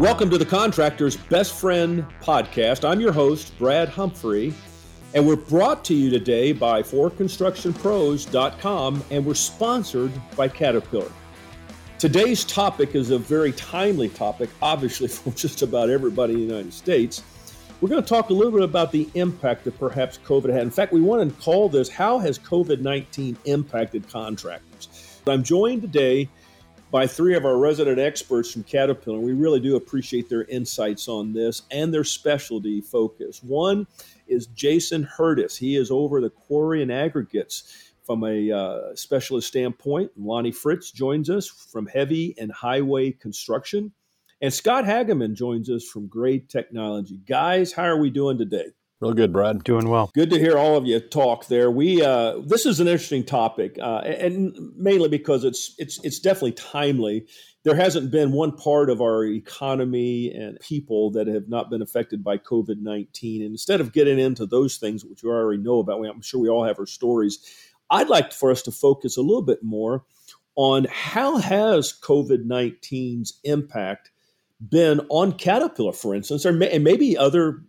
Welcome to the Contractor's Best Friend podcast. I'm your host, Brad Humphrey, and we're brought to you today by ForConstructionPros.com, and we're sponsored by Caterpillar. Today's topic is a very timely topic, obviously, for just about everybody in the United States. We're going to talk a little bit about the impact that perhaps COVID had. In fact, we want to call this How Has COVID 19 Impacted Contractors? I'm joined today by three of our resident experts from Caterpillar. We really do appreciate their insights on this and their specialty focus. One is Jason Hurtis. He is over the quarry and aggregates from a uh, specialist standpoint. Lonnie Fritz joins us from heavy and highway construction. And Scott Hageman joins us from Grade Technology. Guys, how are we doing today? Real good, Brad. Doing well. Good to hear all of you talk there. We uh, this is an interesting topic, uh, and mainly because it's it's it's definitely timely. There hasn't been one part of our economy and people that have not been affected by COVID nineteen. And instead of getting into those things, which you already know about, I'm sure we all have our stories. I'd like for us to focus a little bit more on how has COVID 19's impact been on Caterpillar, for instance, or may, and maybe other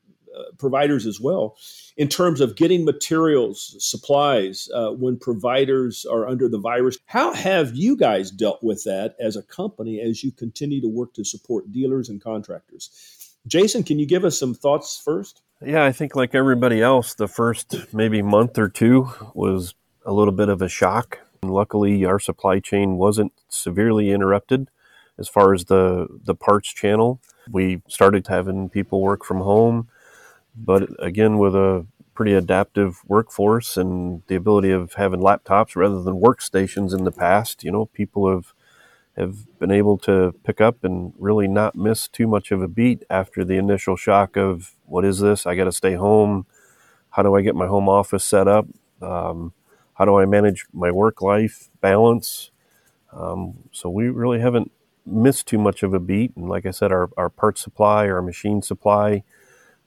providers as well in terms of getting materials, supplies uh, when providers are under the virus. How have you guys dealt with that as a company as you continue to work to support dealers and contractors? Jason, can you give us some thoughts first? Yeah, I think like everybody else, the first maybe month or two was a little bit of a shock. luckily, our supply chain wasn't severely interrupted as far as the the parts channel. We started having people work from home but again, with a pretty adaptive workforce and the ability of having laptops rather than workstations in the past, you know, people have have been able to pick up and really not miss too much of a beat after the initial shock of what is this? I got to stay home. How do I get my home office set up? Um, how do I manage my work life balance? Um, so we really haven't missed too much of a beat. And like I said, our, our parts supply, our machine supply,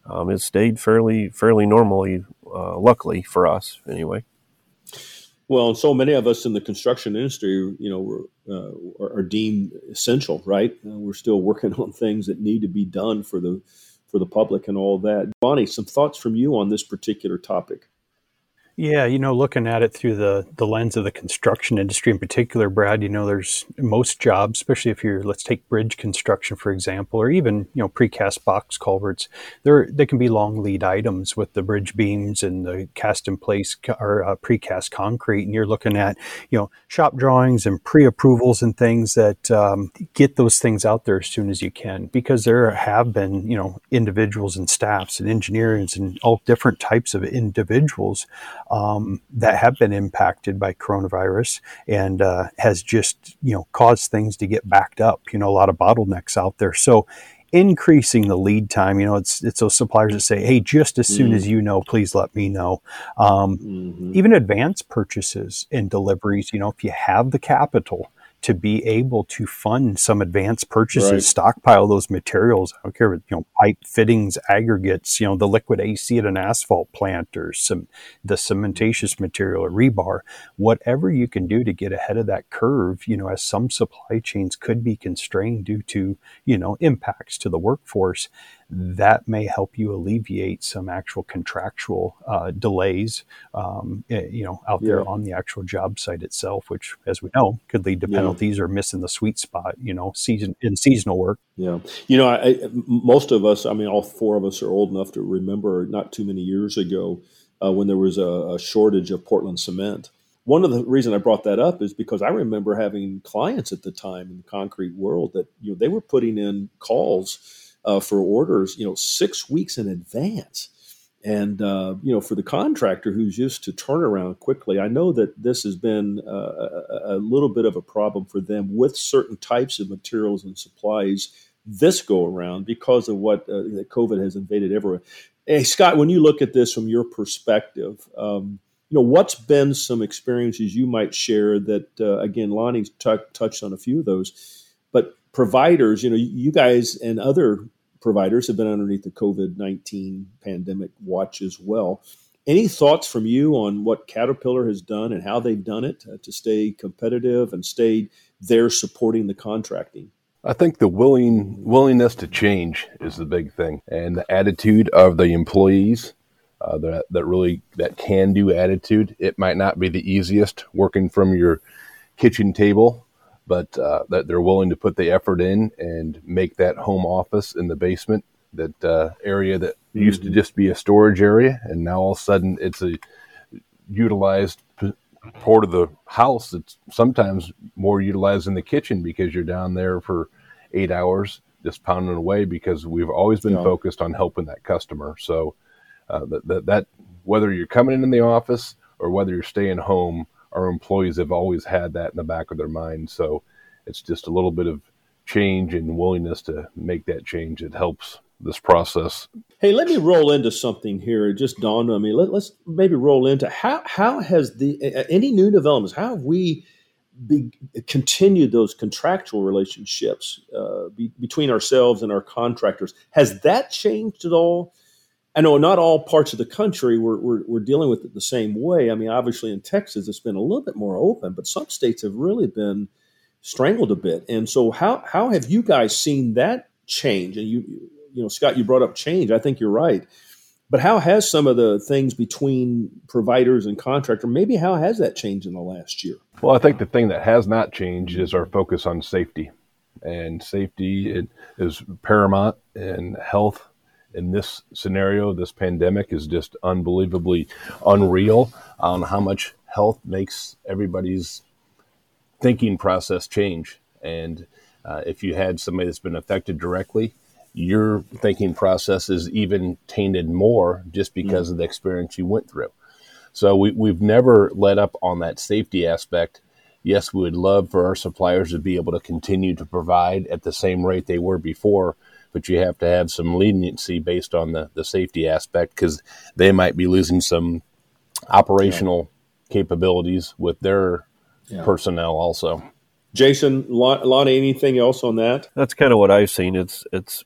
um, it stayed fairly fairly normally, uh, luckily for us anyway. Well, so many of us in the construction industry, you know, uh, are, deemed essential, right? Uh, we're still working on things that need to be done for the for the public and all that. Lonnie, some thoughts from you on this particular topic? Yeah, you know, looking at it through the the lens of the construction industry in particular, Brad, you know, there's most jobs, especially if you're let's take bridge construction for example, or even you know precast box culverts. There they can be long lead items with the bridge beams and the cast in place or uh, precast concrete, and you're looking at you know shop drawings and pre approvals and things that um, get those things out there as soon as you can, because there have been you know individuals and staffs and engineers and all different types of individuals um, that have been impacted by coronavirus and uh, has just you know caused things to get backed up. You know, a lot of bottlenecks out there. So increasing the lead time. You know, it's it's those suppliers that say, "Hey, just as soon mm. as you know, please let me know." Um, mm-hmm. Even advance purchases and deliveries. You know, if you have the capital to be able to fund some advanced purchases, right. stockpile those materials. I don't care, you know, pipe fittings, aggregates, you know, the liquid AC at an asphalt plant or some the cementatious material or rebar, whatever you can do to get ahead of that curve, you know, as some supply chains could be constrained due to, you know, impacts to the workforce that may help you alleviate some actual contractual uh, delays, um, eh, you know, out there on the actual job site itself, which, as we know, could lead to yeah. penalties or missing the sweet spot, you know, season in seasonal work. Yeah, you know, I, most of us, I mean, all four of us are old enough to remember not too many years ago uh, when there was a, a shortage of Portland cement one of the reason I brought that up is because I remember having clients at the time in the concrete world that you know they were putting in calls uh, for orders, you know, six weeks in advance. And uh, you know, for the contractor who's used to turnaround quickly, I know that this has been uh, a, a, little bit of a problem for them with certain types of materials and supplies this go around because of what uh, COVID has invaded everywhere. Hey, Scott, when you look at this from your perspective, um, you know, what's been some experiences you might share that, uh, again, Lonnie's t- touched on a few of those, but providers, you know, you guys and other providers have been underneath the COVID 19 pandemic watch as well. Any thoughts from you on what Caterpillar has done and how they've done it uh, to stay competitive and stay there supporting the contracting? I think the willing willingness to change is the big thing, and the attitude of the employees. Uh, that that really that can do attitude. It might not be the easiest working from your kitchen table, but uh, that they're willing to put the effort in and make that home office in the basement, that uh, area that mm-hmm. used to mm-hmm. just be a storage area, and now all of a sudden it's a utilized part of the house that's sometimes more utilized in the kitchen because you're down there for eight hours just pounding away because we've always been yeah. focused on helping that customer. So uh, that, that, that whether you're coming in in the office or whether you're staying home, our employees have always had that in the back of their mind. So it's just a little bit of change and willingness to make that change that helps this process. Hey, let me roll into something here. It just dawned on me. Let, us maybe roll into how how has the any new developments? How have we be, continued those contractual relationships uh, be, between ourselves and our contractors? Has that changed at all? I know not all parts of the country we're, we're, we're, dealing with it the same way. I mean, obviously in Texas, it's been a little bit more open, but some states have really been strangled a bit. And so, how how have you guys seen that change? And you you know, Scott, you brought up change. I think you're right. But how has some of the things between providers and contractor, maybe how has that changed in the last year? Well, I think the thing that has not changed is our focus on safety. And safety is paramount and health in this scenario, this pandemic is just unbelievably unreal on how much health makes everybody's thinking process change. And uh, if you had somebody that's been affected directly, your thinking process is even tainted more just because mm of the experience you went through. So we, we've never let up on that safety aspect. Yes, we would love for our suppliers to be able to continue to provide at the same rate they were before, but you have to have some leniency based on the, the safety aspect because they might be losing some operational yeah. capabilities with their yeah. personnel also. Jason, Lonnie, anything else on that? That's kind of what I've seen. It's it's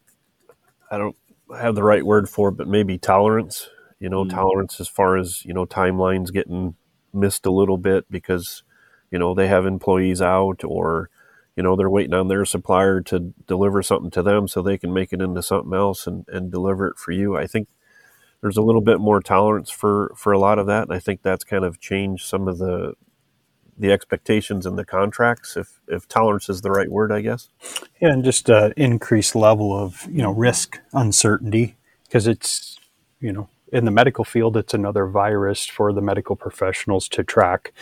I don't have the right word for it, but maybe tolerance. You know, mm. tolerance as far as you know timelines getting missed a little bit because you know they have employees out or you know they're waiting on their supplier to deliver something to them so they can make it into something else and, and deliver it for you. I think there's a little bit more tolerance for for a lot of that and i think that's kind of changed some of the the expectations in the contracts if if tolerance is the right word i guess. Yeah and just uh, increased level of you know risk uncertainty because it's you know in the medical field, it's another virus for the medical professionals to track.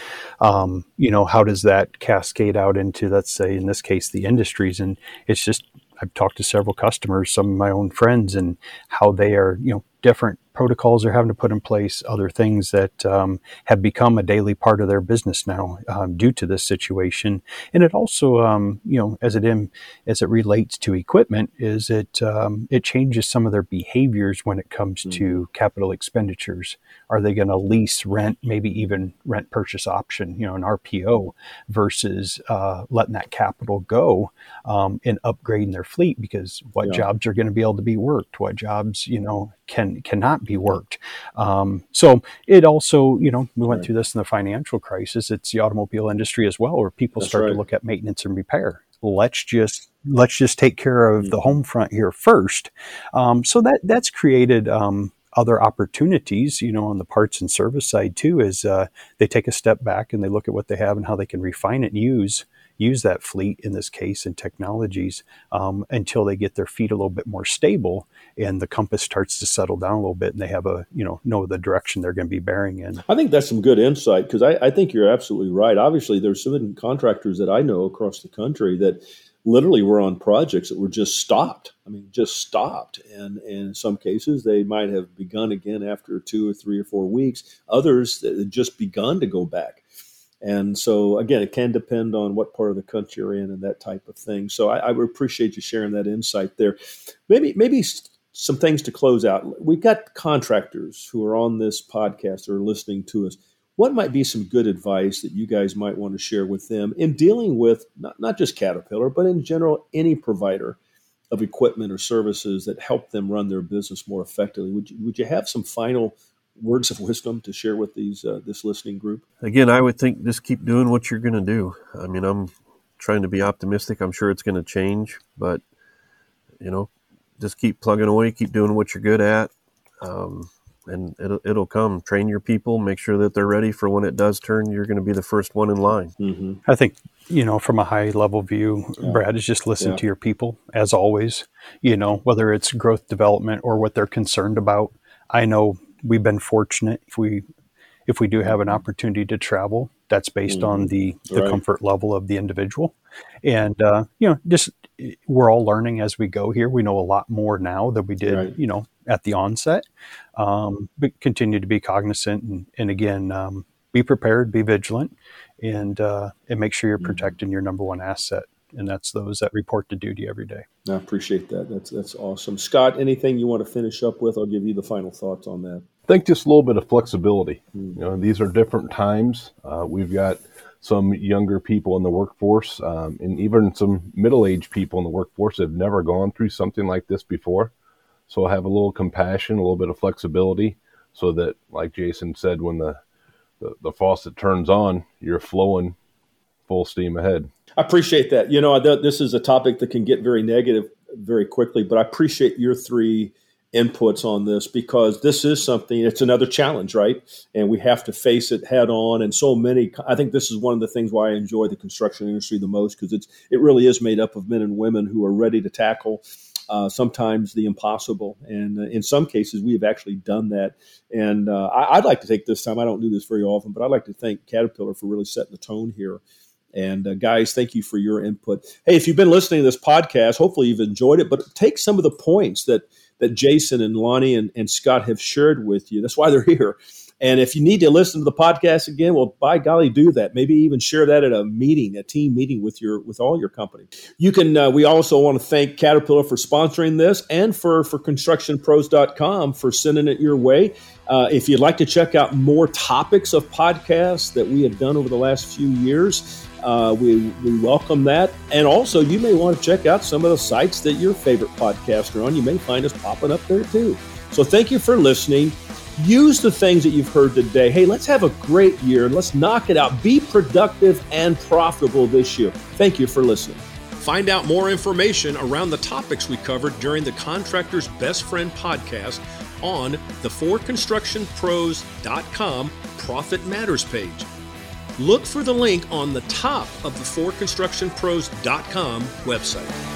Um, you know, how does that cascade out into, let's say, in this case, the industries? And it's just, I've talked to several customers, some of my own friends, and how they are, you know, different protocols they're having to put in place, other things that um, have become a daily part of their business now um, due to this situation. And it also, um, you know, as it in, as it relates to equipment, is it um, it changes some of their behaviors when it comes mm-hmm. to capital expenditures. Are they going to lease, rent, maybe even rent purchase option, you know, an RPO, versus uh, letting that capital go um, and upgrading their fleet because what yeah. jobs are going to be able to be worked, what jobs, you know, can cannot be worked. Um, so it also, you know, we went right. through this in the financial crisis. It's the automobile industry as well, where people That's start right. to look at maintenance and repair. Let's just let's just take care of mm-hmm. the home front here first. Um, so that that's created um, other opportunities, you know, on the parts and service side too. Is uh, they take a step back and they look at what they have and how they can refine it and use use that fleet in this case and technologies um, until they get their feet a little bit more stable and the compass starts to settle down a little bit and they have a you know know the direction they're going to be bearing in. I think that's some good insight because I, I, think you're absolutely right. Obviously there's some contractors that i know across the country that literally were on projects that were just stopped. I mean just stopped. And, and in some cases they might have begun again after two or three or four weeks. Others that just begun to go back and so, again, it can depend on what part of the country you're in and that type of thing. So, I, I would appreciate you sharing that insight there. Maybe, maybe some things to close out. We've got contractors who are on this podcast or listening to us. What might be some good advice that you guys might want to share with them in dealing with not, not just Caterpillar, but in general, any provider of equipment or services that help them run their business more effectively? Would you, would you have some final words of wisdom to share with these uh, this listening group? Again, I would think just keep doing what you're going to do. I mean, I'm trying to be optimistic. I'm sure it's going to change, but you know, just keep plugging away, keep doing what you're good at, um, and it'll it'll come. Train your people, make sure that they're ready for when it does turn. You're going to be the first one in line. Mm-hmm. I think you know, from a high level view, yeah. Brad is just listen yeah. to your people as always. You know, whether it's growth development or what they're concerned about. I know we've been fortunate if we if we do have an opportunity to travel that's based mm-hmm. on the, the right. comfort level of the individual and uh, you know just we're all learning as we go here we know a lot more now than we did right. you know at the onset um, but continue to be cognizant and, and again um, be prepared be vigilant and uh, and make sure you're mm-hmm. protecting your number one asset and that's those that report to duty every day i appreciate that that's that's awesome scott anything you want to finish up with i'll give you the final thoughts on that I think just a little bit of flexibility. You know, these are different times. Uh, we've got some younger people in the workforce, um, and even some middle-aged people in the workforce have never gone through something like this before. So have a little compassion, a little bit of flexibility, so that, like Jason said, when the the, the faucet turns on, you're flowing full steam ahead. I appreciate that. You know, this is a topic that can get very negative very quickly, but I appreciate your three inputs on this because this is something it's another challenge right? And we have to face it head on. And so many i think this is one of the things why i enjoy the construction industry the most because it's it really is made up of men and women who are ready to tackle uh, sometimes the impossible. And uh, in some cases we have actually done that. And uh, I, i'd like to take this time i don't do this very often but i'd like to thank caterpillar for really setting the tone here. And uh, guys, thank you for your input. Hey, if you've been listening to this podcast, hopefully you've enjoyed it, but take some of the points that that Jason and Lonnie and, and Scott have shared with you. That's why they're here. And if you need to listen to the podcast again, well, by golly, do that. Maybe even share that at a meeting, a team meeting with your with all your company. You can. Uh, we also want to thank Caterpillar for sponsoring this, and for for ConstructionPros.com for sending it your way. Uh, if you'd like to check out more topics of podcasts that we have done over the last few years, uh, we, we welcome that. And also, you may want to check out some of the sites that your favorite podcasts are on. You may find us popping up there too. So, thank you for listening. Use the things that you've heard today. Hey, let's have a great year and let's knock it out. Be productive and profitable this year. Thank you for listening. Find out more information around the topics we covered during the Contractor's Best Friend podcast on the forconstructionpros.com Profit Matters page. Look for the link on the top of the forconstructionpros.com website.